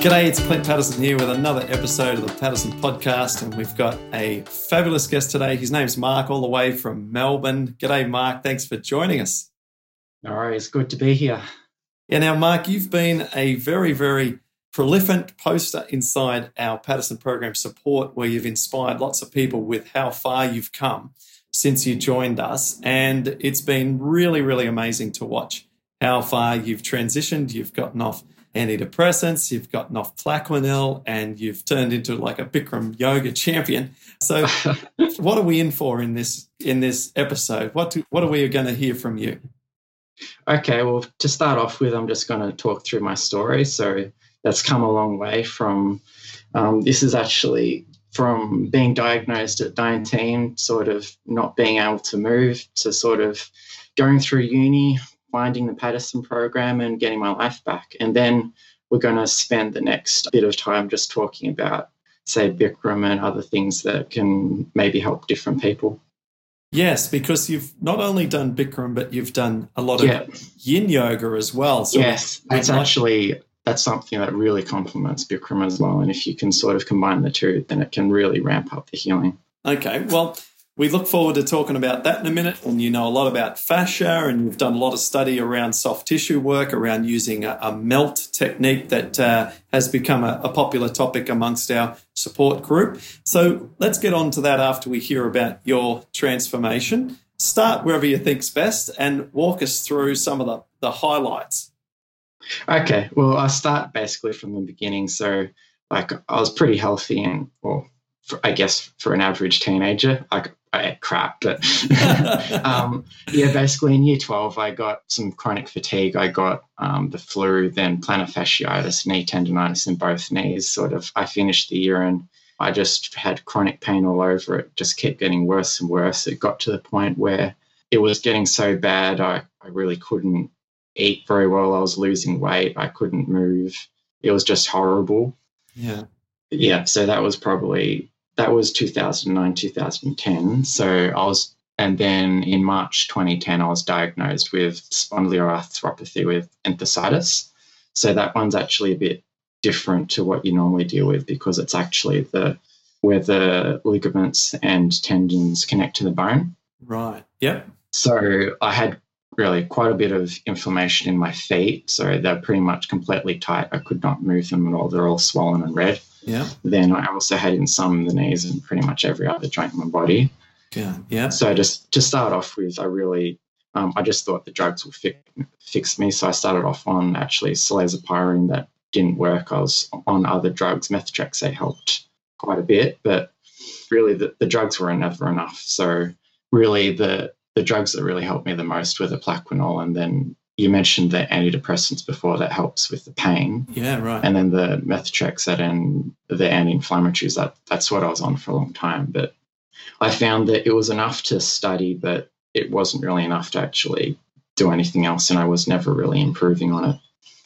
G'day, it's Clint Paddison here with another episode of the Paddison Podcast, and we've got a fabulous guest today. His name's Mark, all the way from Melbourne. G'day, Mark. Thanks for joining us. All right, it's good to be here. Yeah, now, Mark, you've been a very, very prolific poster inside our Paddison program support, where you've inspired lots of people with how far you've come since you joined us. And it's been really, really amazing to watch how far you've transitioned. You've gotten off antidepressants, you've gotten off Plaquenil, and you've turned into like a Bikram yoga champion. So, what are we in for in this in this episode? What do, what are we going to hear from you? Okay, well, to start off with, I'm just going to talk through my story. So, that's come a long way from um, this is actually from being diagnosed at 19, sort of not being able to move, to sort of going through uni, finding the Paddison program, and getting my life back. And then we're going to spend the next bit of time just talking about, say, Bikram and other things that can maybe help different people. Yes, because you've not only done Bikram, but you've done a lot of Yeah. yin yoga as well. So yes, it's like- actually that's something that really complements Bikram as well. And if you can sort of combine the two, then it can really ramp up the healing. Okay, well, we look forward to talking about that in a minute. And you know a lot about fascia, and you've done a lot of study around soft tissue work, around using a, a melt technique that uh, has become a, a popular topic amongst our support group. So let's get on to that after we hear about your transformation. Start wherever you think's best and walk us through some of the, the highlights. Okay, well, I'll start basically from the beginning. So, like, I was pretty healthy, and well, I guess for an average teenager, like I crap, but um, yeah, basically in year twelve, I got some chronic fatigue. I got um, the flu, then plantar fasciitis, knee tendonitis in both knees. Sort of, I finished the year and I just had chronic pain all over it. Just kept getting worse and worse. It got to the point where it was getting so bad, I, I really couldn't eat very well. I was losing weight. I couldn't move. It was just horrible. Yeah. Yeah. So that was probably, that was 2009, 2010. So I was, and then in March 2010, I was diagnosed with spondyloarthropathy with enthesitis. So that one's actually a bit different to what you normally deal with because it's actually the, where the ligaments and tendons connect to the bone. Right. Yep. So I had really quite a bit of inflammation in my feet. So they're pretty much completely tight. I could not move them at all. They're all swollen and red. Yeah. Then I also had in some the knees and pretty much every other joint in my body. Yeah. Yeah. So just to start off with, I really, um, I just thought the drugs would fi- fix me. So I started off on actually Salazopyrin that didn't work. I was on other drugs. Methotrexate helped quite a bit, but really the, the drugs were never enough. So really the the drugs that really helped me the most were the Plaquenil, and then you mentioned the antidepressants before that helps with the pain, Yeah. Right. and then the methotrexate and the anti-inflammatories. That that's what I was on for a long time, but I found that it was enough to study, but it wasn't really enough to actually do anything else, and I was never really improving on it,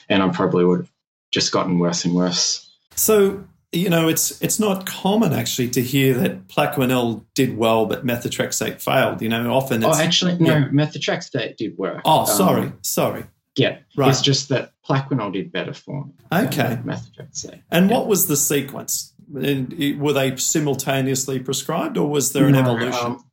and I probably would have just gotten worse and worse. So you know, it's it's not common actually to hear that Plaquenil did well, but methotrexate failed. You know, often Oh, it's actually, no, yeah. methotrexate did work. oh, Um, sorry, sorry. Yeah, Right. It's just that Plaquenil did better for me. Okay. Methotrexate. And yeah. what was the sequence? Were they simultaneously prescribed, or was there an No, evolution? um,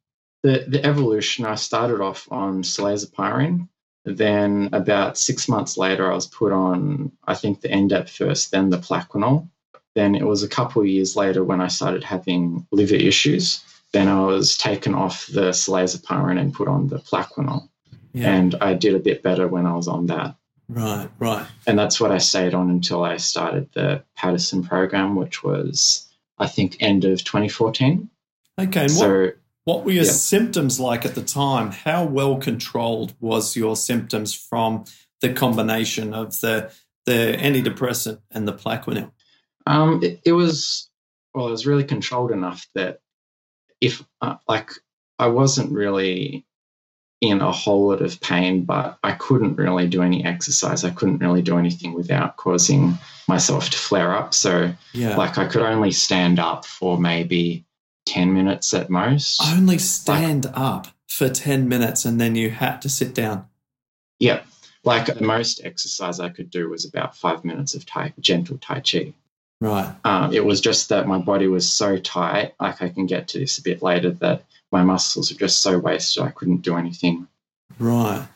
the the evolution. I started off on Salazopyrin. Then about six months later, I was put on I think the Endep first, then the Plaquenil. Then it was a couple of years later when I started having liver issues. Then I was taken off the Salazopyrin and put on the Plaquenil, yeah, and I did a bit better when I was on that. right, right. and that's what I stayed on until I started the Paddison program, which was I think end of 2014. Okay, and what, so what were your yeah. symptoms like at the time? How well controlled was your symptoms from the combination of the the antidepressant and the Plaquenil? Um, it, it was well, it was really controlled enough that if uh, like I wasn't really in a whole lot of pain, but I couldn't really do any exercise. I couldn't really do anything without causing myself to flare up. So, Yeah. like, I could only stand up for maybe 10 minutes at most. Only stand up for 10 minutes and then you had to sit down. Yep. Like, the most exercise I could do was about five minutes of tai, gentle Tai Chi. Right. Um, it was just that my body was so tight, like, I can get to this a bit later, that my muscles were just so wasted, I couldn't do anything. Right.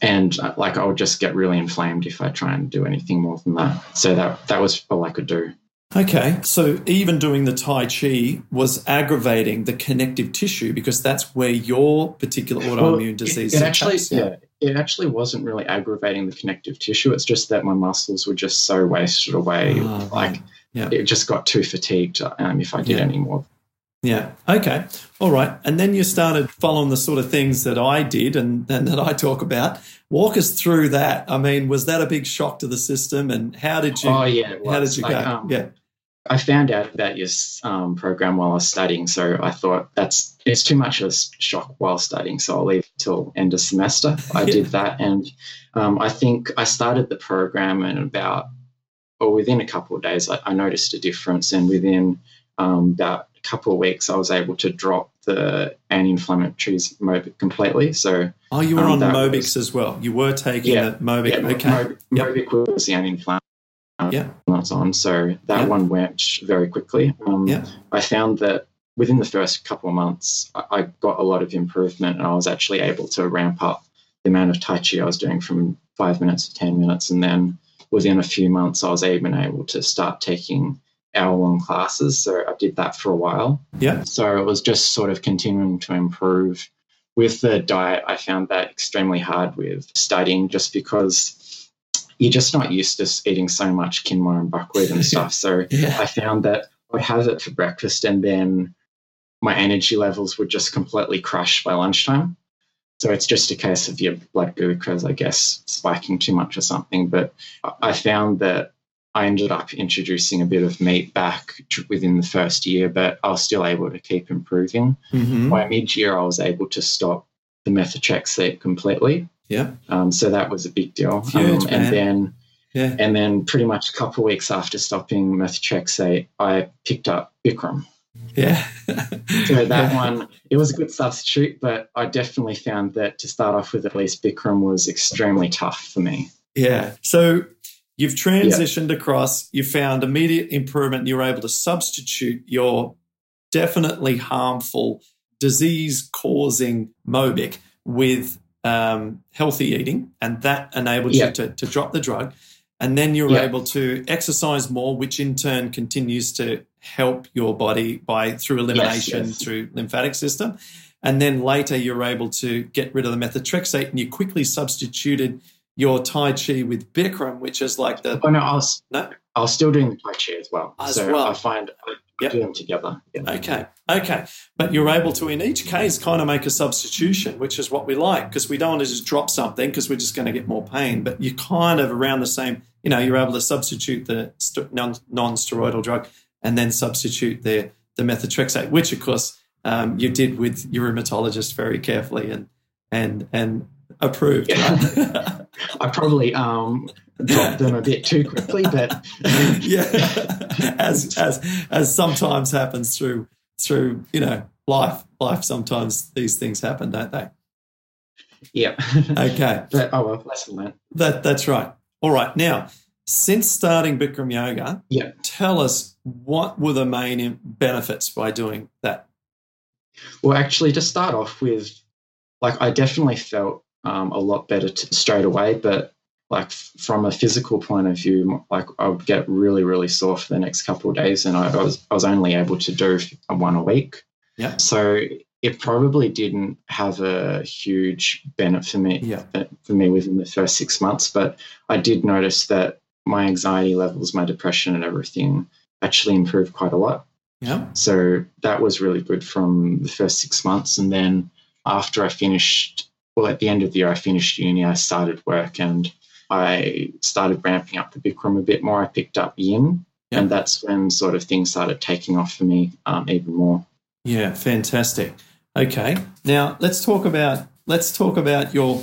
and uh, like I would just get really inflamed if I try and do anything more than that. So that that was all I could do. Okay. So even doing the Tai Chi was aggravating the connective tissue because that's where your particular Well, autoimmune disease It, it actually, yeah, it actually wasn't really aggravating the connective tissue. It's just that my muscles were just so wasted away. Ah, like. Yeah. it just got too fatigued um, if I did Yeah. any more. Yeah. Okay. All right. And then you started following the sort of things that I did and, and that I talk about. Walk us through that. I mean, was that a big shock to the system? And how did you? oh yeah, how did you Like, go? um, yeah. I found out about your um, program while I was studying, so I thought that's it's too much of a shock while studying, so I'll leave till end of semester. I did that, and um, I think I started the program, and about or within a couple of days, I, I noticed a difference, and within um, about a couple of weeks, I was able to drop the anti-inflammatories Mobic completely. So Oh, you were um, on Mobix was- as well. You were taking Yeah. the Mobic. yeah, okay. Mobic, Yep. Mobic was the anti-inflammatory Yeah. that's on, so that Yeah. one went very quickly. Um, Yeah. I found that within the first couple of months, I, I got a lot of improvement, and I was actually able to ramp up the amount of Tai Chi I was doing from five minutes to 10 minutes. And then within a few months, I was even able to start taking hour long classes. So I did that for a while. Yeah. So it was just sort of continuing to improve. With the diet, I found that extremely hard with studying just because you're just not used to eating so much quinoa and buckwheat and stuff. So Yeah. I found that I would have it for breakfast and then my energy levels would just completely crash by lunchtime. So it's just a case of your blood glucose, I guess, spiking too much or something. But I found that I ended up introducing a bit of meat back within the first year, but I was still able to keep improving. hmm By mid year, I was able to stop the methotrexate completely. Yeah. Um, so that was a big deal. Huge, um, and then Yeah. and then pretty much a couple of weeks after stopping methotrexate, I picked up Bikram. Yeah. So that one, it was a good substitute, but I definitely found that to start off with, at least Bikram was extremely tough for me. Yeah. So you've transitioned across, you found immediate improvement, you were able to substitute your definitely harmful disease causing Mobic with um, healthy eating, and that enabled Yeah. you to, to drop the drug. And then you were Yeah. able to exercise more, which in turn continues to help your body by through elimination yes. through lymphatic system. And then later you're able to get rid of the methotrexate and you quickly substituted your Tai Chi with Bikram, which is like the Oh no, I was no. I was still doing the Tai Chi as well. As so well. I find Yep. do them together. Yeah. Okay, okay. But you're able to, in each case, kind of make a substitution, which is what we like because we don't want to just drop something because we're just going to get more pain. But you kind of around the same, you know, you're able to substitute the non steroidal drug and then substitute the, the methotrexate, which of course um, you did with your rheumatologist very carefully and, and, and approved. right? I probably um, dropped them a bit too quickly, but yeah, as as as sometimes happens through through you know life. Life sometimes these things happen, don't they? yeah. Okay, but, oh well, lesson learned. that that's right. All right, now since starting Bikram yoga, Yeah. tell us what were the main benefits by doing that. Well, actually, to start off with, like I definitely felt um, a lot better t- straight away, but like f- from a physical point of view, like I would get really, really sore for the next couple of days, and I, I was I was only able to do one a week. Yeah. So it probably didn't have a huge benefit for me Yeah. for me within the first six months, but I did notice that my anxiety levels, my depression, and everything actually improved quite a lot. Yeah, So that was really good from the first six months. And then after I finished, well, at the end of the year, I finished uni, I started work and I started ramping up the Bikram a bit more. I picked up Yin, Yeah. and that's when sort of things started taking off for me um, even more. Yeah, fantastic. Okay, now let's talk about let's talk about your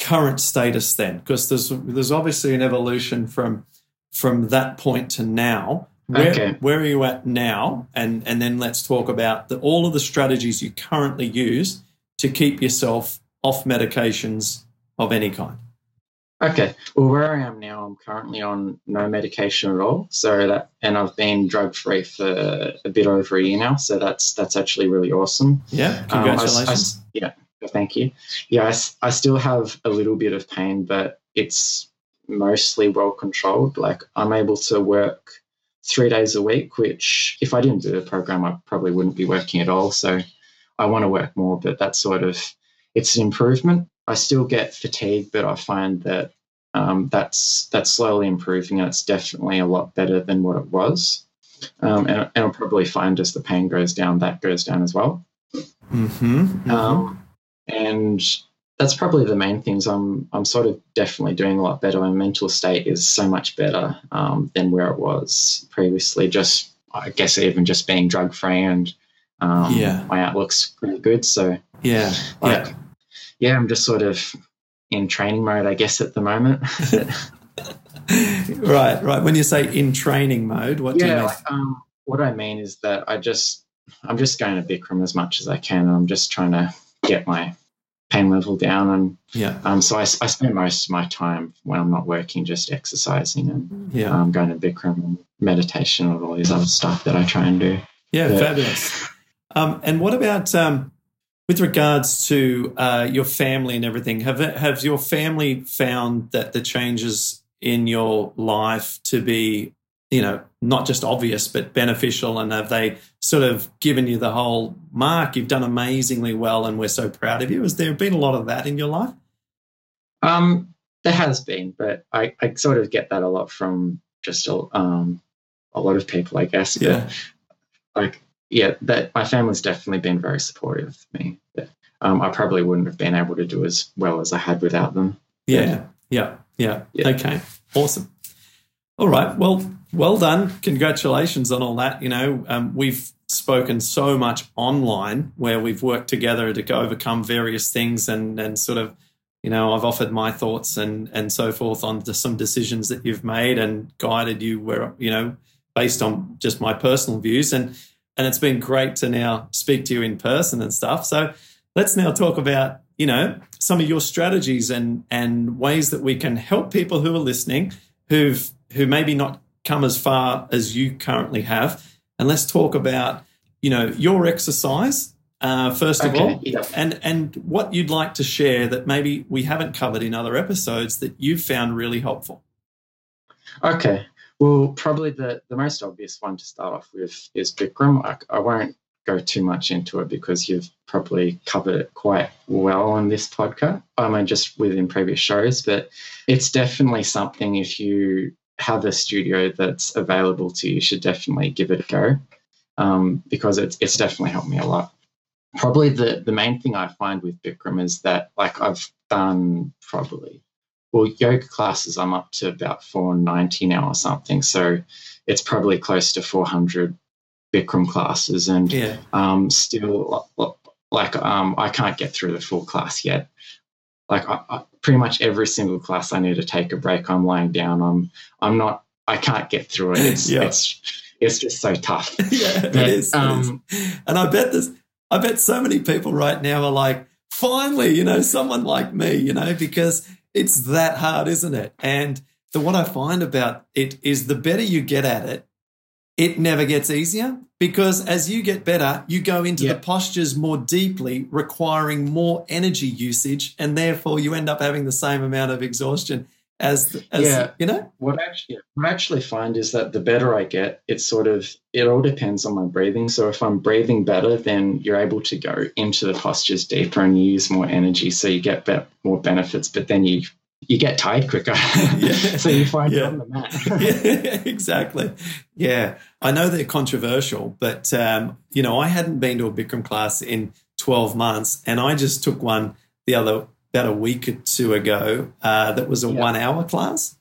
current status then, because there's there's obviously an evolution from from that point to now. Where, Okay. where are you at now? And and then let's talk about the, all of the strategies you currently use to keep yourself off medications of any kind. Okay. Well, where I am now, I'm currently on no medication at all. So that, and I've been drug free for a bit over a year now. So that's that's actually really awesome. Yeah, Um, I I congratulations. yeah, thank you. Yeah, I still have a little bit of pain, but it's mostly well controlled. Like I'm able to work three days a week, which if I didn't do the program, I probably wouldn't be working at all. So I want to work more, but that's sort of it's an improvement. I still get fatigue, but I find that um, that's that's slowly improving, and it's definitely a lot better than what it was. Um, and, and I'll probably find as the pain goes down, that goes down as well. mm-hmm, Um, and that's probably the main things. I'm I'm sort of definitely doing a lot better. My mental state is so much better um, than where it was previously. Just I guess even just being drug free and um, Yeah. my outlook's pretty good. So yeah, like, yeah. yeah, I'm just sort of in training mode, I guess, at the moment. right, right. When you say in training mode, what do you mean? like, um, what I mean is that I just I'm just going to Bikram as much as I can. I'm just trying to get my pain level down, and yeah, um, so I, I spend most of my time when I'm not working just exercising and yeah, um, going to Bikram and meditation and all these other stuff that I try and do. yeah, yeah. fabulous. Um, and what about um, with regards to uh, your family and everything? Have have your family found that the changes in your life to be, you know, not just obvious but beneficial? And have they sort of given you the whole mark? You've done amazingly well, and we're so proud of you. Has there been a lot of that in your life? Um, there has been, but I, I sort of get that a lot from just a, um, a lot of people, I guess. But, Yeah, like yeah, that my family's definitely been very supportive of me. Um, I probably wouldn't have been able to do as well as I had without them. Yeah, yeah, yeah. Yeah. Okay, awesome. All right, well, well done. Congratulations on all that. You know, um, we've spoken so much online where we've worked together to go overcome various things and and sort of, you know, I've offered my thoughts and and so forth on some decisions that you've made and guided you where you know based on just my personal views and and it's been great to now speak to you in person and stuff. So let's now talk about you know some of your strategies and and ways that we can help people who are listening who've who maybe not come as far as you currently have and let's talk about you know your exercise uh, first of Okay, all yeah. and and what you'd like to share that maybe we haven't covered in other episodes that you've found really helpful Okay. Well, probably the, the most obvious one to start off with is Bikram. I, I won't go too much into it because you've probably covered it quite well on this podcast. I mean, just within previous shows, but it's definitely something if you have a studio that's available to you, you should definitely give it a go um, because it's, it's definitely helped me a lot. Probably the, the main thing I find with Bikram is that, like, I've done probably well, yoga classes, I'm up to about 490 now or something. So it's probably close to 400 Bikram classes. And yeah um, still, like, um, I can't get through the full class yet. Like, I, I, pretty much every single class, I need to take a break. I'm lying down. I'm, I'm not, I can't get through it. It's, Yeah. it's, it's just so tough. yeah it But, is, it um, is. and i bet this i bet so many people right now are like finally you know someone like me you know because it's that hard isn't it and the what i find about it is the better you get at it it never gets easier because as you get better you go into Yeah. the postures more deeply requiring more energy usage and therefore you end up having the same amount of exhaustion as, as Yeah. you know What I actually what I actually find is that the better I get, it's sort of it all depends on my breathing. So if I'm breathing better, then you're able to go into the postures deeper and use more energy, so you get be- more benefits. But then you you get tired quicker, Yeah. so you find Yeah. it on the mat. yeah, exactly. Yeah, I know they're controversial, but um, you know, I hadn't been to a Bikram class in twelve months, and I just took one the other about a week or two ago uh, that was a Yeah. one hour class.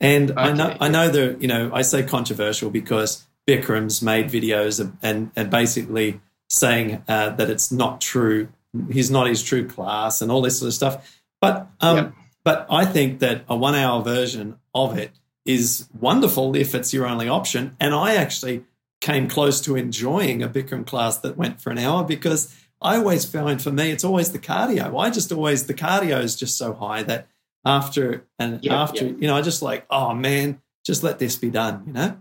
And I know Okay, I know that you know I say controversial because Bikram's made videos of- and and basically saying uh, that it's not true. He's not his true class and all this sort of stuff. But um, Yep. but I think that a one hour version of it is wonderful if it's your only option. And I actually came close to enjoying a Bikram class that went for an hour because I always find for me it's always the cardio. I just always the cardio is just so high that after and Yeah, after yeah. you know I just like oh man just let this be done you know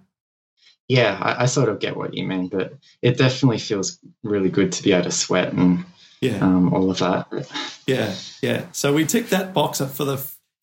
Yeah, I, I sort of get what you mean, but it definitely feels really good to be able to sweat and yeah um, all of that. yeah yeah so we tick that box up for the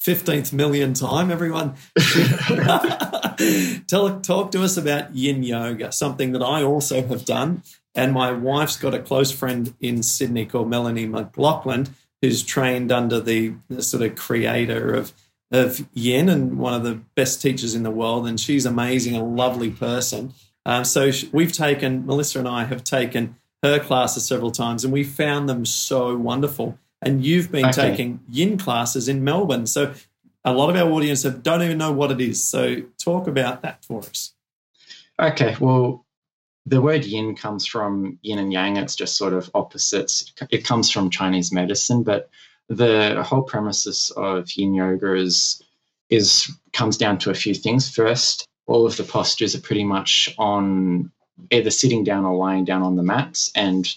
15th million time everyone Tell, talk to us about yin yoga something that I also have done and my wife's got a close friend in Sydney called Melanie McLaughlin who's trained under the, the sort of creator of of yin and one of the best teachers in the world. And she's amazing a lovely person. Um, so we've taken melissa and i have taken her classes several times and we found them so wonderful. And you've been Okay. taking yin classes in melbourne. So a lot of our audience have, don't even know what it is. So talk about that for us. Okay, well, the word yin comes from yin and yang. It's just sort of opposites. It comes from Chinese medicine, but the whole premises of yin yoga is is comes down to a few things. First, all of the postures are pretty much on either sitting down or lying down on the mats, and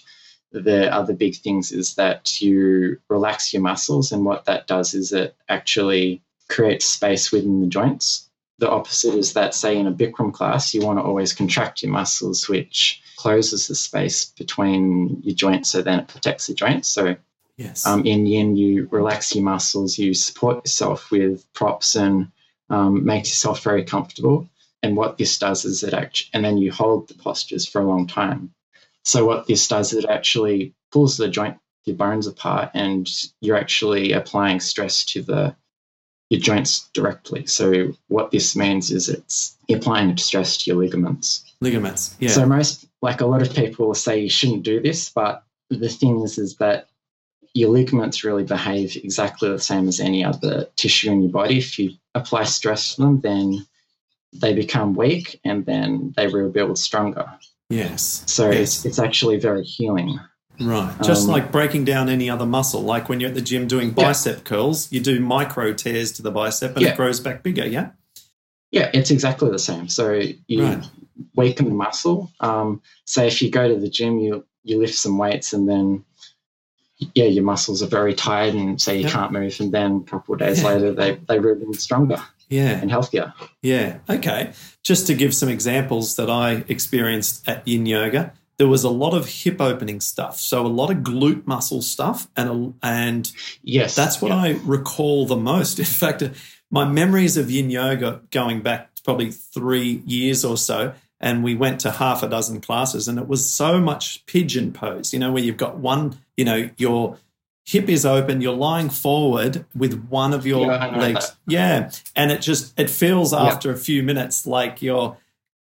the other big things is that you relax your muscles, and what that does is it actually creates space within the joints the opposite is that, say, in a Bikram class, you want to always contract your muscles, which closes the space between your joints, so then it protects the joints. So yes um, in yin, you relax your muscles, you support yourself with props and um, make yourself very comfortable. And what this does is it actually, and then you hold the postures for a long time. So what this does is it actually pulls the joint, your bones apart, and you're actually applying stress to the your joints directly. So what this means is it's applying stress to your ligaments. ligaments yeah So most, like a lot of people say, you shouldn't do this, but the thing is, is that your ligaments really behave exactly the same as any other tissue in your body. If you apply stress to them, then they become weak and then they rebuild stronger. yes So yes. it's, it's actually very healing. Right. Just Um, like breaking down any other muscle. Like when you're at the gym doing Yeah. bicep curls, you do micro tears to the bicep and Yeah. it grows back bigger. Yeah. Yeah, it's exactly the same. So you Right. weaken the muscle. Um, say if you go to the gym, you you lift some weights, and then yeah, your muscles are very tired, and say you Yeah. can't move, and then a couple of days Yeah. later, they they rebound stronger Yeah. and healthier. Yeah. Okay. Just to give some examples that I experienced at yin yoga, there was a lot of hip opening stuff. So a lot of glute muscle stuff and a, and Yes, That's what yeah. I recall the most. In fact, my memories of yin yoga going back probably three years or so, and we went to half a dozen classes, and it was so much pigeon pose, you know, where you've got one, you know, your hip is open, you're lying forward with one of your Yeah, legs. that. Yeah. And it just it feels Yeah. after a few minutes like your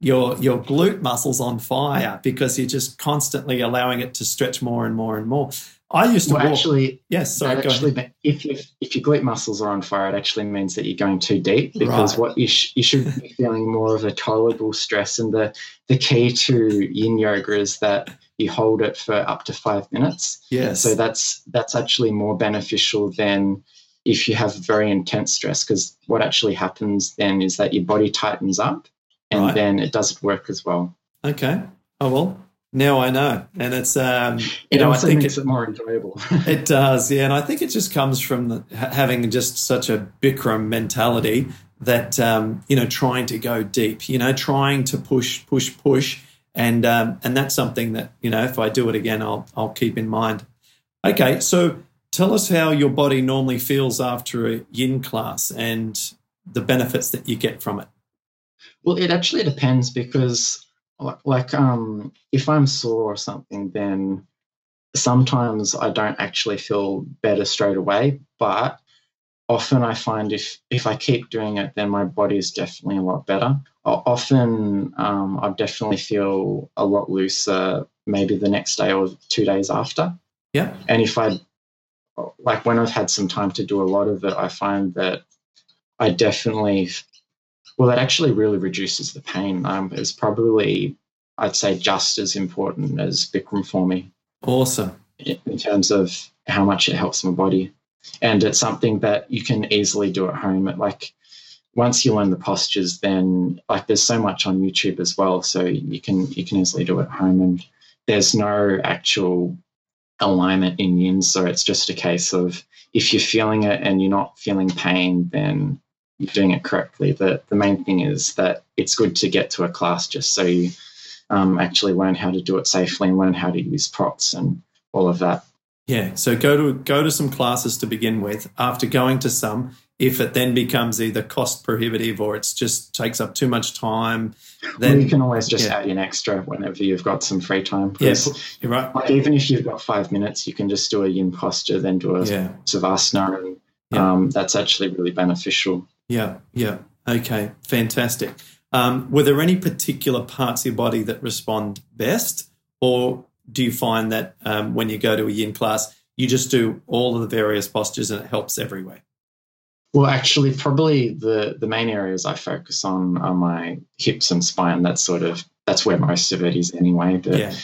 your your glute muscles on fire because you're just constantly allowing it to stretch more and more and more. I used to Well, walk. actually, yes, sorry, ahead. actually, me- if you if your glute muscles are on fire, it actually means that you're going too deep because Right. what you sh- you should be feeling more of a tolerable stress. And the the key to Yin yoga is that you hold it for up to five minutes. Yes. So that's that's actually more beneficial than if you have very intense stress because what actually happens then is that your body tightens up and Right. then it doesn't work as well. Okay. Oh well, now I know, and it's um, you It know, I think makes it, it, more enjoyable. it does, yeah, and I think it just comes from the, having just such a Bikram mentality that um, you know, trying to go deep, you know, trying to push, push, push, and um, and that's something that you know, if I do it again, I'll I'll keep in mind. Okay, so tell us how your body normally feels after a Yin class and the benefits that you get from it. Well, it actually depends because, like, like um, if I'm sore or something, then sometimes I don't actually feel better straight away. But often I find if if I keep doing it, then my body is definitely a lot better. Often um, I definitely feel a lot looser, maybe the next day or two days after. Yeah. And if I like when I've had some time to do a lot of it, I find that I definitely, well, that actually really reduces the pain. Um, it's probably, I'd say, just as important as Bikram for me. Awesome. In terms of how much it helps my body. And it's something that you can easily do at home. Like once you learn the postures, then like there's so much on YouTube as well. So you can you can easily do it at home and there's no actual alignment in yin. So it's just a case of if you're feeling it and you're not feeling pain, then you're doing it correctly. The, the main thing is that it's good to get to a class just so you um, actually learn how to do it safely and learn how to use props and all of that. Yeah, so go to go to some classes to begin with. After going to some, if it then becomes either cost prohibitive or it's just takes up too much time, then well, you can always just yeah. add in extra whenever you've got some free time. Yes, yeah, you're right. Like even if you've got five minutes, you can just do a yin posture, then do a yeah. savasana, and yeah. um, that's actually really beneficial. Yeah, yeah. Okay, fantastic. Um, were there any particular parts of your body that respond best, or do you find that um, when you go to a yin class, you just do all of the various postures and it helps everywhere? Well, actually, probably the the main areas I focus on are my hips and spine. That's sort of that's where most of it is anyway. But yeah.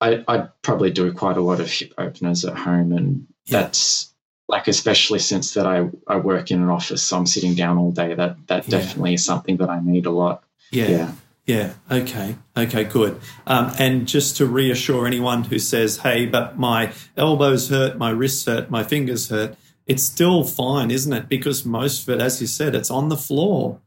I I probably do quite a lot of hip openers at home, and yeah. that's like especially since that I I work in an office, so I'm sitting down all day. That that yeah. definitely is something that I need a lot. Yeah. yeah. Yeah. Okay. Okay. Good. Um, and just to reassure anyone who says, "Hey, but my elbows hurt, my wrists hurt, my fingers hurt," it's still fine, isn't it? Because most of it, as you said, it's on the floor.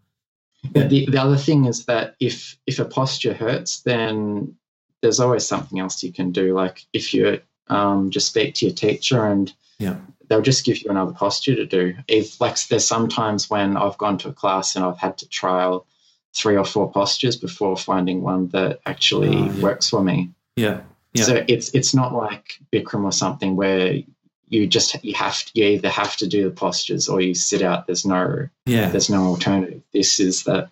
Yeah, the, the other thing is that if if a posture hurts, then there's always something else you can do. Like if you um, just speak to your teacher and yeah. They'll just give you another posture to do. If like there's sometimes when I've gone to a class and I've had to trial three or four postures before finding one that actually oh, yeah. works for me. Yeah. yeah. So it's it's not like Bikram or something where you just you have to you either have to do the postures or you sit out. There's no yeah. There's no alternative. This is that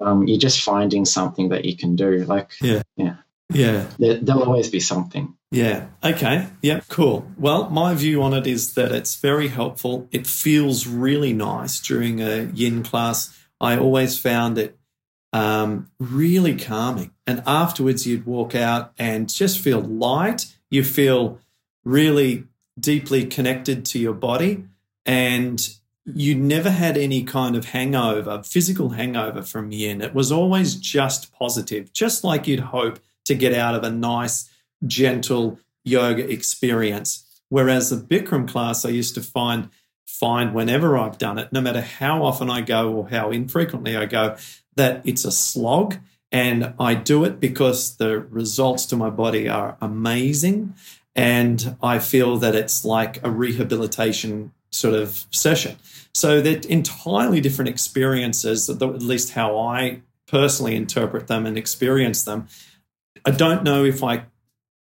um, you're just finding something that you can do. Like yeah, yeah, yeah. There, there'll always be something. Yeah. Okay. Yeah. Cool. Well, my view on it is that it's very helpful. It feels really nice during a yin class. I always found it um, really calming, and afterwards you'd walk out and just feel light. You feel really deeply connected to your body and you never had any kind of hangover, physical hangover from yin. It was always just positive, just like you'd hope to get out of a nice, gentle yoga experience. Whereas the Bikram class, I used to find find whenever I've done it, no matter how often I go or how infrequently I go, that it's a slog. And I do it because the results to my body are amazing. And I feel that it's like a rehabilitation sort of session. So they're entirely different experiences, at least how I personally interpret them and experience them. I don't know if I,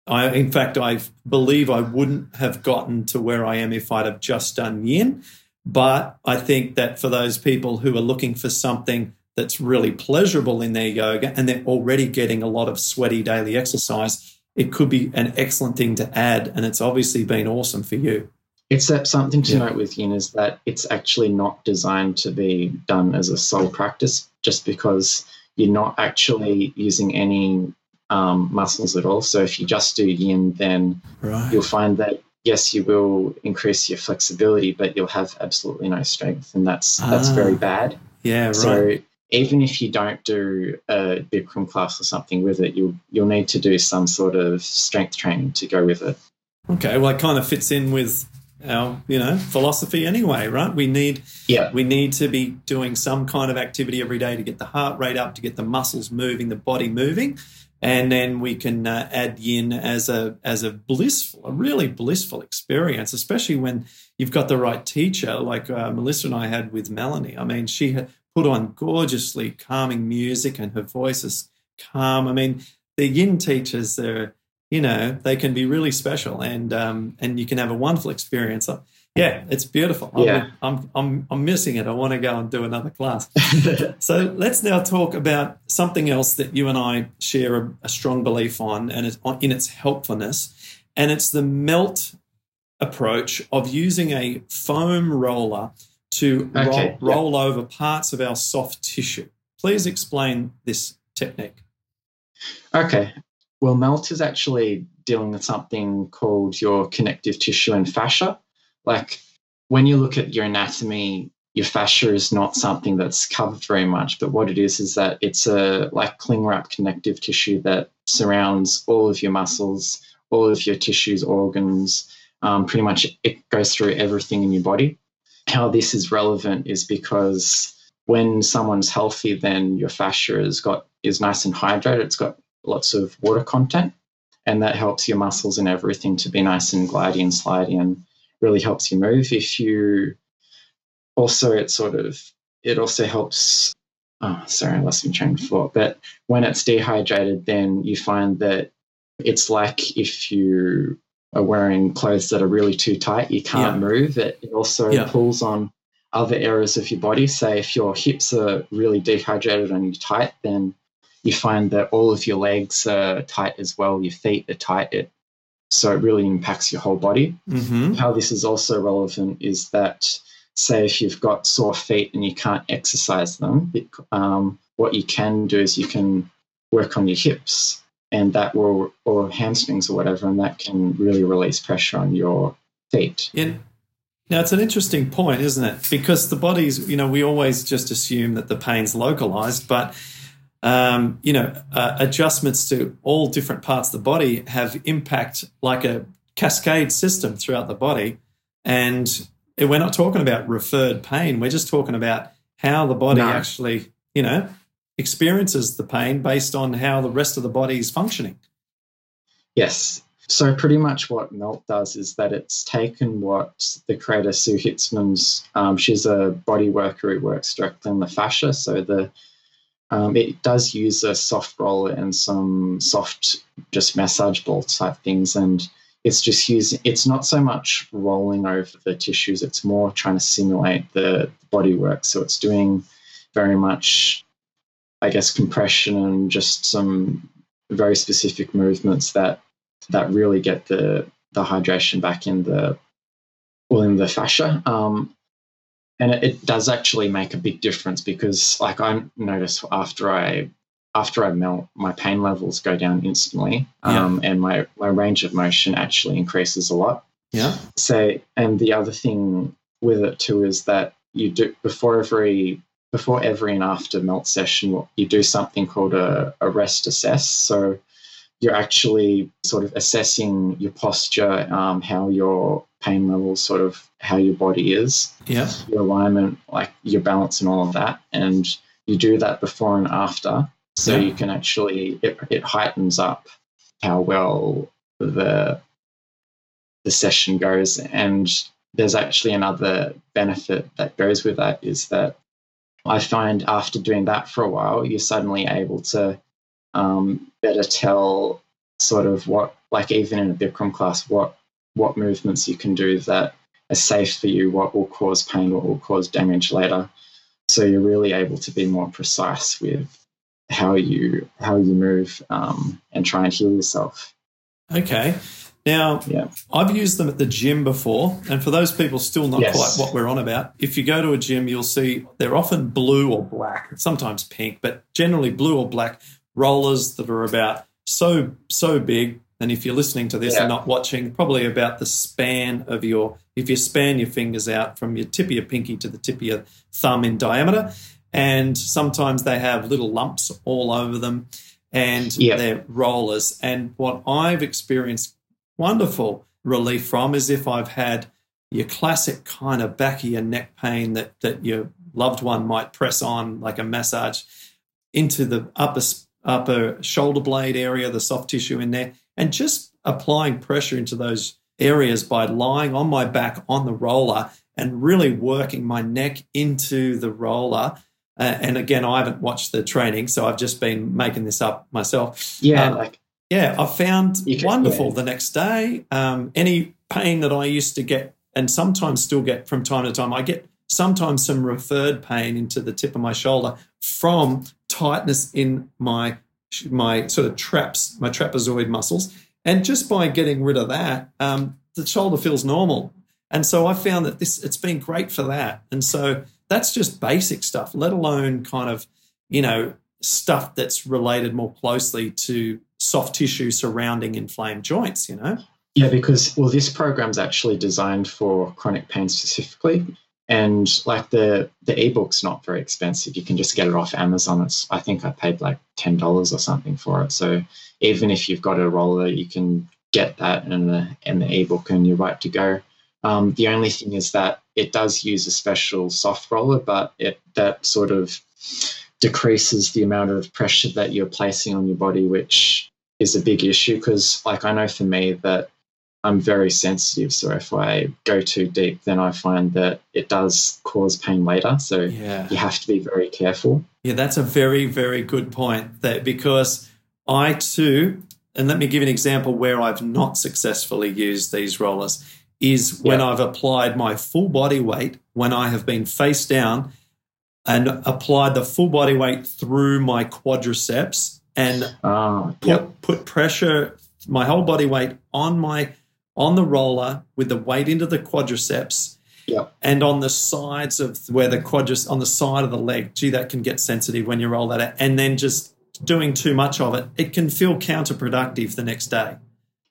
I in fact, I believe I wouldn't have gotten to where I am if I'd have just done yin. But I think that for those people who are looking for something that's really pleasurable in their yoga and they're already getting a lot of sweaty daily exercise, it could be an excellent thing to add. And it's obviously been awesome for you. That something to yeah. note with yin is that it's actually not designed to be done as a sole practice just because you're not actually using any um, muscles at all. So if you just do yin, then right. you'll find that yes, you will increase your flexibility, but you'll have absolutely no strength, and that's ah, that's very bad. Yeah, right. So even if you don't do a Bikram class or something with it, you'll you'll need to do some sort of strength training to go with it. Okay, well, it kind of fits in with our you know philosophy anyway, right? We need yeah we need to be doing some kind of activity every day to get the heart rate up, to get the muscles moving, the body moving, and then we can uh, add yin as a as a blissful, a really blissful experience, especially when you've got the right teacher, like uh, Melissa and I had with Melanie. I mean, she put on gorgeously calming music and her voice is calm. I mean, the yin teachers, they're, you know, they can be really special and, um, and you can have a wonderful experience. Yeah, it's beautiful. Yeah. I'm, I'm, I'm, missing it. I want to go and do another class. so let's now talk about something else that you and I share a, a strong belief on and it's in its helpfulness. And it's the melt approach of using a foam roller to Okay, roll, yeah. roll over parts of our soft tissue. Please explain this technique. Okay. Well, melt is actually dealing with something called your connective tissue and fascia. Like when you look at your anatomy, your fascia is not something that's covered very much, but what it is is that it's a like cling wrap connective tissue that surrounds all of your muscles, all of your tissues, organs. Um, pretty much it goes through everything in your body. How this is relevant is because when someone's healthy, then your fascia has got is nice and hydrated. It's got lots of water content, and that helps your muscles and everything to be nice and glidey and slidey, and really helps you move. If you also, it sort of it also helps. Oh, sorry, I lost my train of thought. But when it's dehydrated, then you find that it's like if you are wearing clothes that are really too tight, you can't Yeah. move. It, it also Yeah. pulls on other areas of your body. Say if your hips are really dehydrated and you're tight, then you find that all of your legs are tight as well. Your feet are tight. It, so it really impacts your whole body. Mm-hmm. How this is also relevant is that, say, if you've got sore feet and you can't exercise them, it, um, what you can do is you can work on your hips and that will, or hamstrings or whatever, and that can really release pressure on your feet. Yeah. Now, it's an interesting point, isn't it? Because the body's, you know, we always just assume that the pain's localized, but, um, you know, uh, adjustments to all different parts of the body have impact like a cascade system throughout the body. And we're not talking about referred pain, we're just talking about how the body No. actually, you know, experiences the pain based on how the rest of the body is functioning. Yes. So pretty much what Melt does is that it's taken what the creator Sue Hitzmann's. Um, she's a body worker who works directly in the fascia. So the um, it does use a soft roller and some soft, just massage ball type things, and it's just using. It's not so much rolling over the tissues; it's more trying to simulate the body work. So it's doing very much, I guess, compression and just some very specific movements that that really get the the hydration back in the well in the fascia. Um, and it, it does actually make a big difference because like I notice after I after I melt, my pain levels go down instantly, um, and my, my range of motion actually increases a lot. Yeah. So, and the other thing with it too is that you do before every before every and after melt session, you do something called a, a rest assess. So you're actually sort of assessing your posture, um, how your pain levels, sort of how your body is, Yeah. your alignment, like your balance, and all of that. And you do that before and after, so Yeah. you can actually it, it heightens up how well the the session goes. And there's actually another benefit that goes with that is that I find after doing that for a while, you're suddenly able to um, better tell sort of what, like even in a Bikram class, what what movements you can do that are safe for you, what will cause pain, what will cause damage later. So you're really able to be more precise with how you how you move um, and try and heal yourself. Okay. Now, Yeah. I've used them at the gym before, and for those people still not Yes. quite what we're on about, if you go to a gym, you'll see they're often blue or black, sometimes pink, but generally blue or black rollers that are about so so big. And if you're listening to this Yeah. and not watching, probably about the span of your if you span your fingers out from your tip of your pinky to the tip of your thumb in diameter. And sometimes they have little lumps all over them and Yeah. they're rollers. And what I've experienced wonderful relief from is if I've had your classic kind of back of your neck pain that, that your loved one might press on like a massage into the upper upper shoulder blade area, the soft tissue in there, and just applying pressure into those areas by lying on my back on the roller and really working my neck into the roller. Uh, and again, I haven't watched the training, so I've just been making this up myself. Yeah, Um, like Yeah, I found can- wonderful yeah. the next day. Um, any pain that I used to get, and sometimes still get from time to time, I get sometimes some referred pain into the tip of my shoulder from tightness in my my sort of traps, my trapezoid muscles. And just by getting rid of that, um, the shoulder feels normal. And so I found that this it's been great for that. And so that's just basic stuff, let alone kind of, you know, stuff that's related more closely to soft tissue surrounding inflamed joints, you know? Yeah, because well, this program's actually designed for chronic pain specifically, and like the the ebook's not very expensive. You can just get it off Amazon. It's I think I paid like ten dollars or something for it. So even if you've got a roller, you can get that in the in the ebook, and you're right to go. Um, the only thing is that it does use a special soft roller, but it that sort of decreases the amount of pressure that you're placing on your body, which is a big issue. Because, like, I know for me that I'm very sensitive, so if I go too deep, then I find that it does cause pain later. So yeah. you have to be very careful. Yeah, that's a very, very good point. That because I too, and let me give an example where I've not successfully used these rollers is when I've applied my full body weight when I have been face down and applied the full body weight through my quadriceps and uh, put, yep. put pressure my whole body weight on my on the roller with the weight into the quadriceps and on the sides of where the quadriceps on the side of the leg. Gee that can get sensitive when you roll that out. And then just doing too much of it. It can feel counterproductive the next day.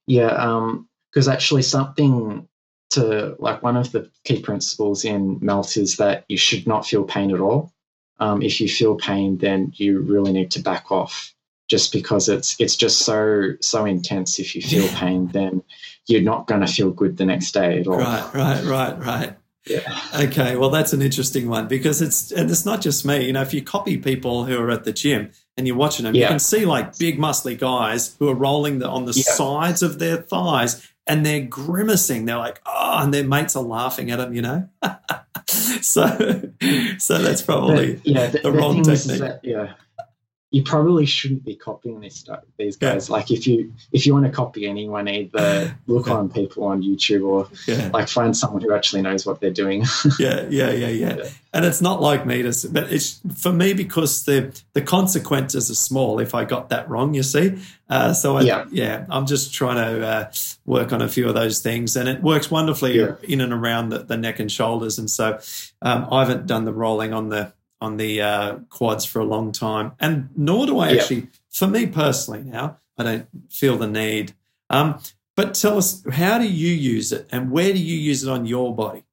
Yeah um because actually something to like one of the key principles in melt is that you should not feel pain at all. Um, if you feel pain, then you really need to back off just because it's it's just so so intense. If you feel pain, then you're not going to feel good the next day at all. Right, right, right, right. Yeah. Okay. Well, that's an interesting one because it's and it's not just me. You know, if you copy people who are at the gym and you're watching them, yeah. you can see like big muscly guys who are rolling the, on the yeah. sides of their thighs and they're grimacing. They're like, oh, and their mates are laughing at them, you know? so, so that's probably but, yeah, the, the wrong technique. That, yeah you probably shouldn't be copying this stuff, these guys. Yeah. Like if you if you want to copy anyone, either look yeah. on people on YouTube or yeah. like find someone who actually knows what they're doing. yeah, yeah, yeah, yeah, And it's not like me to, but it's for me because the the consequences are small if I got that wrong. You see, uh, so I, yeah, yeah, I'm just trying to uh, work on a few of those things, and it works wonderfully in and around the, the neck and shoulders. And so um, I haven't done the rolling on the on the uh, quads for a long time, and nor do I yeah. actually. For me personally, now I don't feel the need. Um, but tell us, how do you use it, and where do you use it on your body?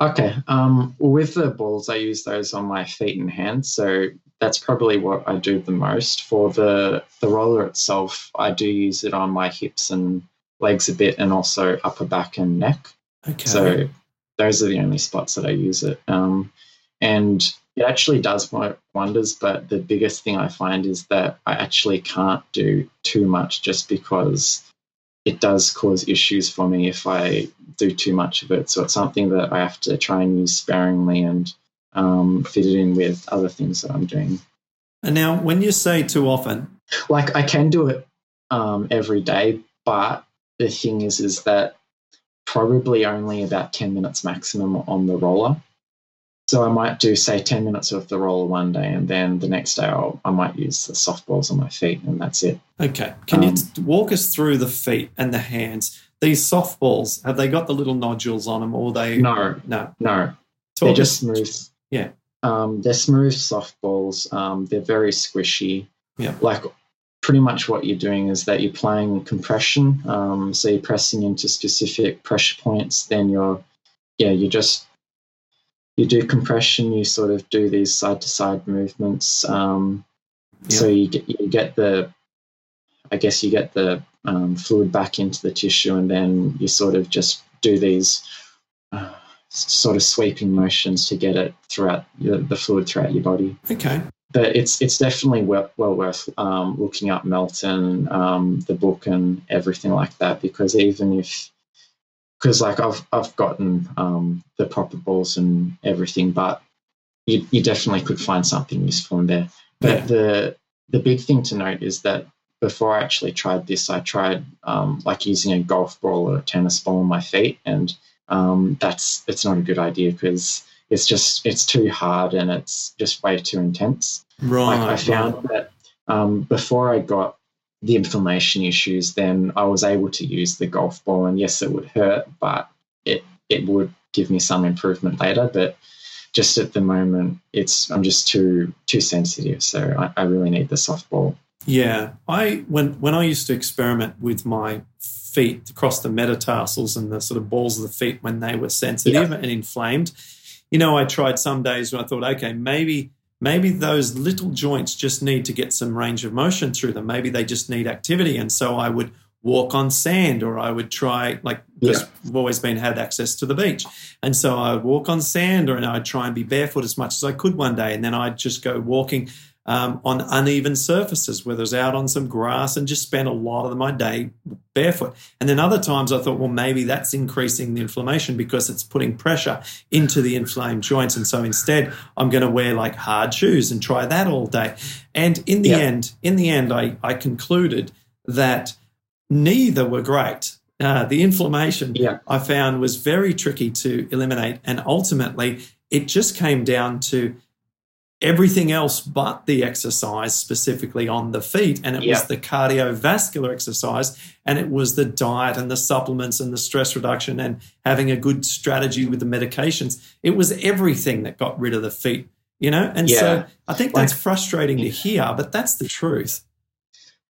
Okay, um, with the balls, I use those on my feet and hands. So that's probably what I do the most. For the the roller itself, I do use it on my hips and legs a bit, and also upper back and neck. Okay. So those are the only spots that I use it. Um, and it actually does wonders. But the biggest thing I find is that I actually can't do too much just because it does cause issues for me if I do too much of it. So it's something that I have to try and use sparingly and um, fit it in with other things that I'm doing. And now, when you say too often, like I can do it um, every day, but the thing is, is that probably only about 10 minutes maximum on the roller. So I might do, say, 10 minutes of the roller one day, and then the next day I'll, I might use the soft balls on my feet, and that's it. Okay. Can um, you walk us through the feet and the hands? These soft balls, have they got the little nodules on them, or they? No, no, no. Talk they're just smooth. Yeah. Um, they're smooth soft balls. Um, they're very squishy. Yeah. Like pretty much what you're doing is that you're playing compression. Um, so you're pressing into specific pressure points. Then you're, yeah, you're just you do compression, you sort of do these side to side movements. Um, So you get you get the, I guess you get the um, fluid back into the tissue, and then you sort of just do these uh, sort of sweeping motions to get it throughout the, the fluid throughout your body. Okay. But it's it's definitely well, well worth um, looking up Melton, um, the book, and everything like that because even if because like I've I've gotten um, the proper balls and everything, but you, you definitely could find something useful in there. But yeah. the the big thing to note is that before I actually tried this, I tried um, like using a golf ball or a tennis ball on my feet, and um, that's it's not a good idea because it's just it's too hard and it's just way too intense. Right. Like I found right. that um, before I got the inflammation issues, then I was able to use the golf ball. And yes, it would hurt, but it it would give me some improvement later. But just at the moment, it's I'm just too too sensitive, so I, I really need the softball. Yeah, I when when I used to experiment with my feet across the metatarsals and the sort of balls of the feet when they were sensitive yeah. and inflamed, you know, I tried some days when I thought, okay, maybe maybe those little joints just need to get some range of motion through them. Maybe they just need activity, and so I would walk on sand or I would try like yeah. we've always been had access to the beach. And so I would walk on sand or and I'd try and be barefoot as much as I could one day. And then I'd just go walking um, on uneven surfaces, whether it's out on some grass, and just spent a lot of my day barefoot. And then other times I thought, well, maybe that's increasing the inflammation because it's putting pressure into the inflamed joints. And so instead, I'm going to wear like hard shoes and try that all day. And in the yeah. end, in the end, I, I concluded that neither were great. Uh, the inflammation yeah. I found was very tricky to eliminate, and ultimately, it just came down to everything else but the exercise specifically on the feet and it yeah. was the cardiovascular exercise and it was the diet and the supplements and the stress reduction and having a good strategy with the medications it was everything that got rid of the feet you know and yeah. so i think that's frustrating to hear but that's the truth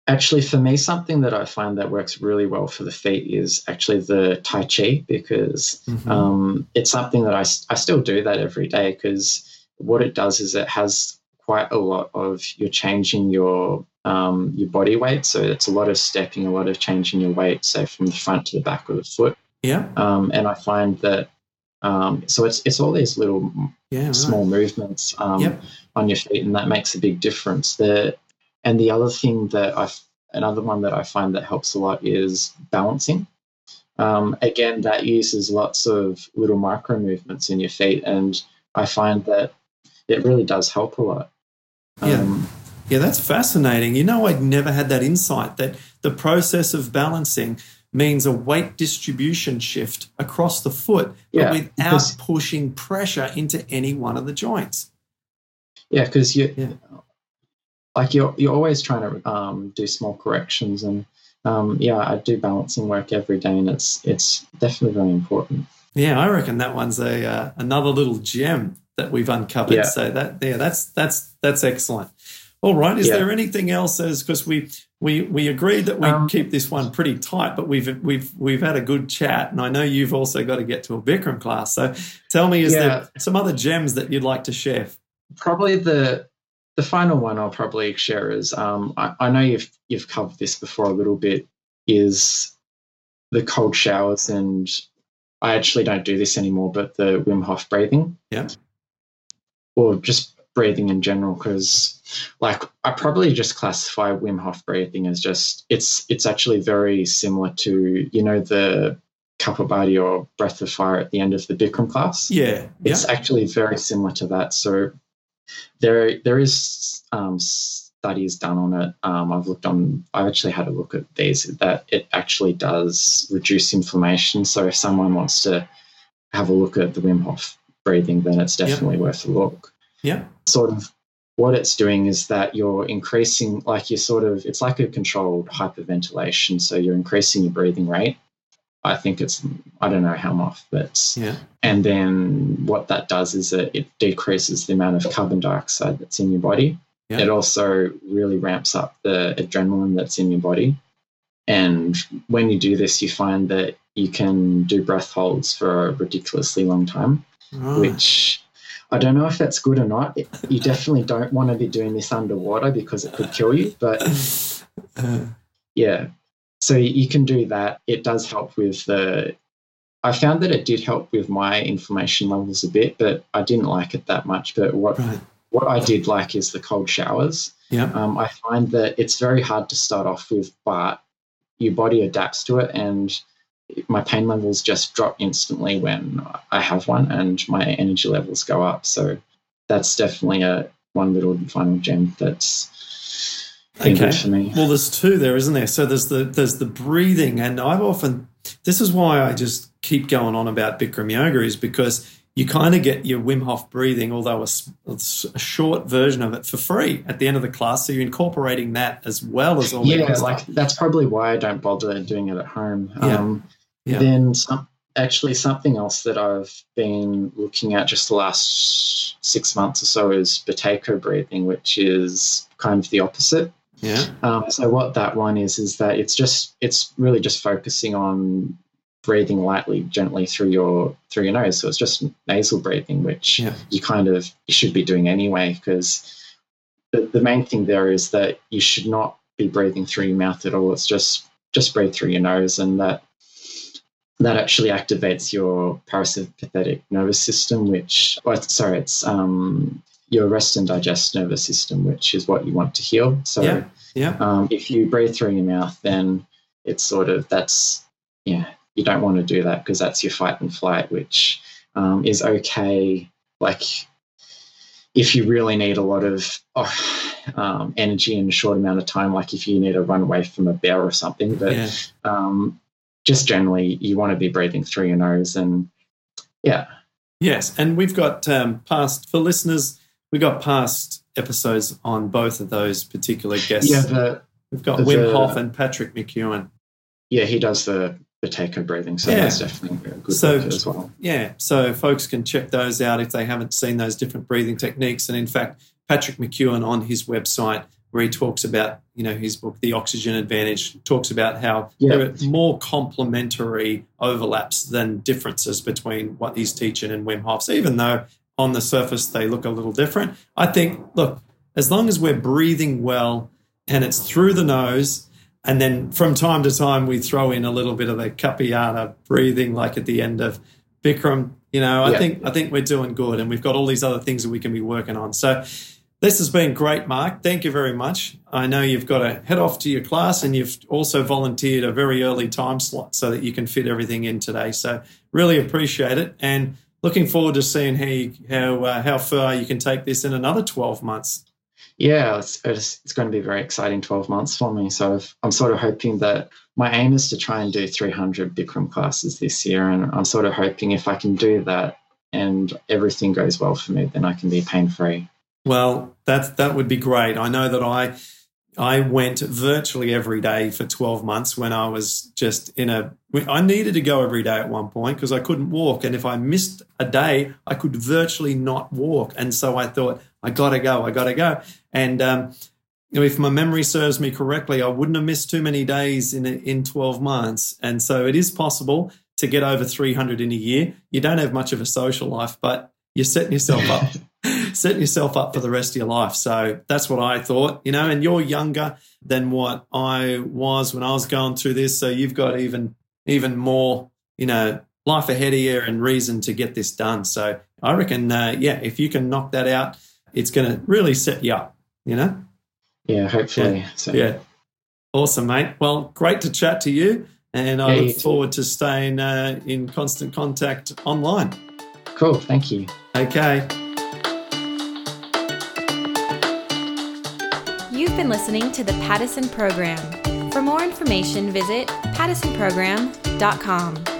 actually for me something that i find that works really well for the feet is actually the tai chi because mm-hmm. um, it's something that I, I still do that every day because what it does is it has quite a lot of you're changing your um, your body weight. So it's a lot of stepping, a lot of changing your weight, say from the front to the back of the foot. Yeah. Um, and I find that um, so it's it's all these little yeah, small right. movements um, yep. on your feet, and that makes a big difference. The and the other thing that I another one that I find that helps a lot is balancing. Um, again, that uses lots of little micro movements in your feet, and I find that it really does help a lot. Yeah. Um, yeah, that's fascinating. You know, I'd never had that insight that the process of balancing means a weight distribution shift across the foot, yeah, but without because, pushing pressure into any one of the joints. Yeah, because you, yeah. like you're you're always trying to um, do small corrections, and um, yeah, I do balancing work every day, and it's it's definitely very important. Yeah, I reckon that one's a uh, another little gem that we've uncovered. Yeah. So that yeah, that's that's that's excellent. All right, is yeah. there anything else? As because we we we agreed that we um, keep this one pretty tight, but we've we've we've had a good chat, and I know you've also got to get to a Bikram class. So tell me, is yeah. there some other gems that you'd like to share? Probably the the final one I'll probably share is um, I, I know you've you've covered this before a little bit is the cold showers and I actually don't do this anymore, but the Wim Hof breathing. Yeah or just breathing in general because like I probably just classify Wim Hof breathing as just it's it's actually very similar to you know the Kapalbhati or breath of fire at the end of the Bikram class. Yeah, it's yeah. actually very similar to that. So there there is um, studies done on it. Um, I've looked on. I've actually had a look at these that it actually does reduce inflammation. So if someone wants to have a look at the Wim Hof breathing, then it's definitely yep. worth a look. Yeah. Sort of what it's doing is that you're increasing, like you're sort of, it's like a controlled hyperventilation. So you're increasing your breathing rate. I think it's, I don't know how much, but, yeah. And then what that does is that it decreases the amount of carbon dioxide that's in your body. Yeah. It also really ramps up the adrenaline that's in your body. And when you do this, you find that you can do breath holds for a ridiculously long time right. which I don't know if that's good or not. You definitely don't want to be doing this underwater because it could kill you. But yeah, so you can do that. It does help with the. I found that it did help with my inflammation levels a bit, but I didn't like it that much. But what right. what I did like is the cold showers. Yeah. Um, I find that it's very hard to start off with, but your body adapts to it, and my pain levels just drop instantly when I have one, and my energy levels go up. So that's definitely a one little final gem that's okay. for me. Well, there's two there, isn't there? So there's the there's the breathing, and I've often this is why I just keep going on about Bikram yoga is because you kind of get your Wim Hof breathing, although a, a, short version of it for free at the end of the class. So you're incorporating that as well as all yeah, like that's probably why I don't bother doing it at home. Yeah. Um, Yeah. Then some, actually something else that I've been looking at just the last six months or so is Buteyko breathing, which is kind of the opposite. Yeah. Um, so what that one is is that it's just it's really just focusing on breathing lightly, gently through your through your nose. So it's just nasal breathing, which Yeah. you kind of you should be doing anyway, because the, the main thing there is that you should not be breathing through your mouth at all. It's just just breathe through your nose, and that that actually activates your parasympathetic nervous system, which oh, sorry, it's um, your rest and digest nervous system, which is what you want to heal. So Yeah. Yeah. um, if you breathe through your mouth, then it's sort of that's yeah, you don't want to do that because that's your fight and flight, which um, is okay. Like if you really need a lot of oh, um, energy in a short amount of time, like if you need to run away from a bear or something, but Yeah. um, just generally you want to be breathing through your nose and yeah, Yes, and we've got um, past for listeners. We've got past episodes on both of those particular guests. yeah, the we've got the- Wim Hof and Patrick McKeown. yeah he does the the Buteyko breathing, so Yeah. that's definitely a good So- as well. Yeah, so folks can check those out if they haven't seen those different breathing techniques. And in fact, Patrick McKeown on his website, where he talks about, you know, his book, The Oxygen Advantage, talks about how Yeah. there are more complementary overlaps than differences between what he's teaching and Wim Hof's, even though on the surface they look a little different. I think, look, as long as we're breathing well and it's through the nose, and then from time to time we throw in a little bit of the Kapayana breathing, like at the end of Bikram. You know, I Yeah. think I think we're doing good, and we've got all these other things that we can be working on. So this has been great, Mark. Thank you very much. I know you've got to head off to your class, and you've also volunteered a very early time slot so that you can fit everything in today. So really appreciate it, and looking forward to seeing how you, how uh, how far you can take this in another twelve months. Yeah, it's, it's, it's going to be very exciting 12 months for me. So I've, I'm sort of hoping that my aim is to try and do 300 Bikram classes this year. And I'm sort of hoping if I can do that and everything goes well for me, then I can be pain free. Well, that that would be great. I know that I I went virtually every day for 12 months when I was just in a I needed to go every day at one point because I couldn't walk and if I missed a day, I could virtually not walk. And so I thought I got to go, I got to go. And um if my memory serves me correctly, I wouldn't have missed too many days in in 12 months. And so it is possible to get over 300 in a year. You don't have much of a social life, but you're setting yourself up setting yourself up for the rest of your life. So that's what I thought, you know, and you're younger than what I was when I was going through this. So you've got even even more, you know, life ahead of you and reason to get this done. So I reckon, uh, yeah, if you can knock that out, it's going to really set you up, you know? Yeah, hopefully. So Yeah. Awesome, mate. Well, great to chat to you. And I Yeah, look too. forward to staying uh, in constant contact online. cool. Thank you. Okay. You've been listening to the Paddison Program. For more information, visit paddisonprogram.com.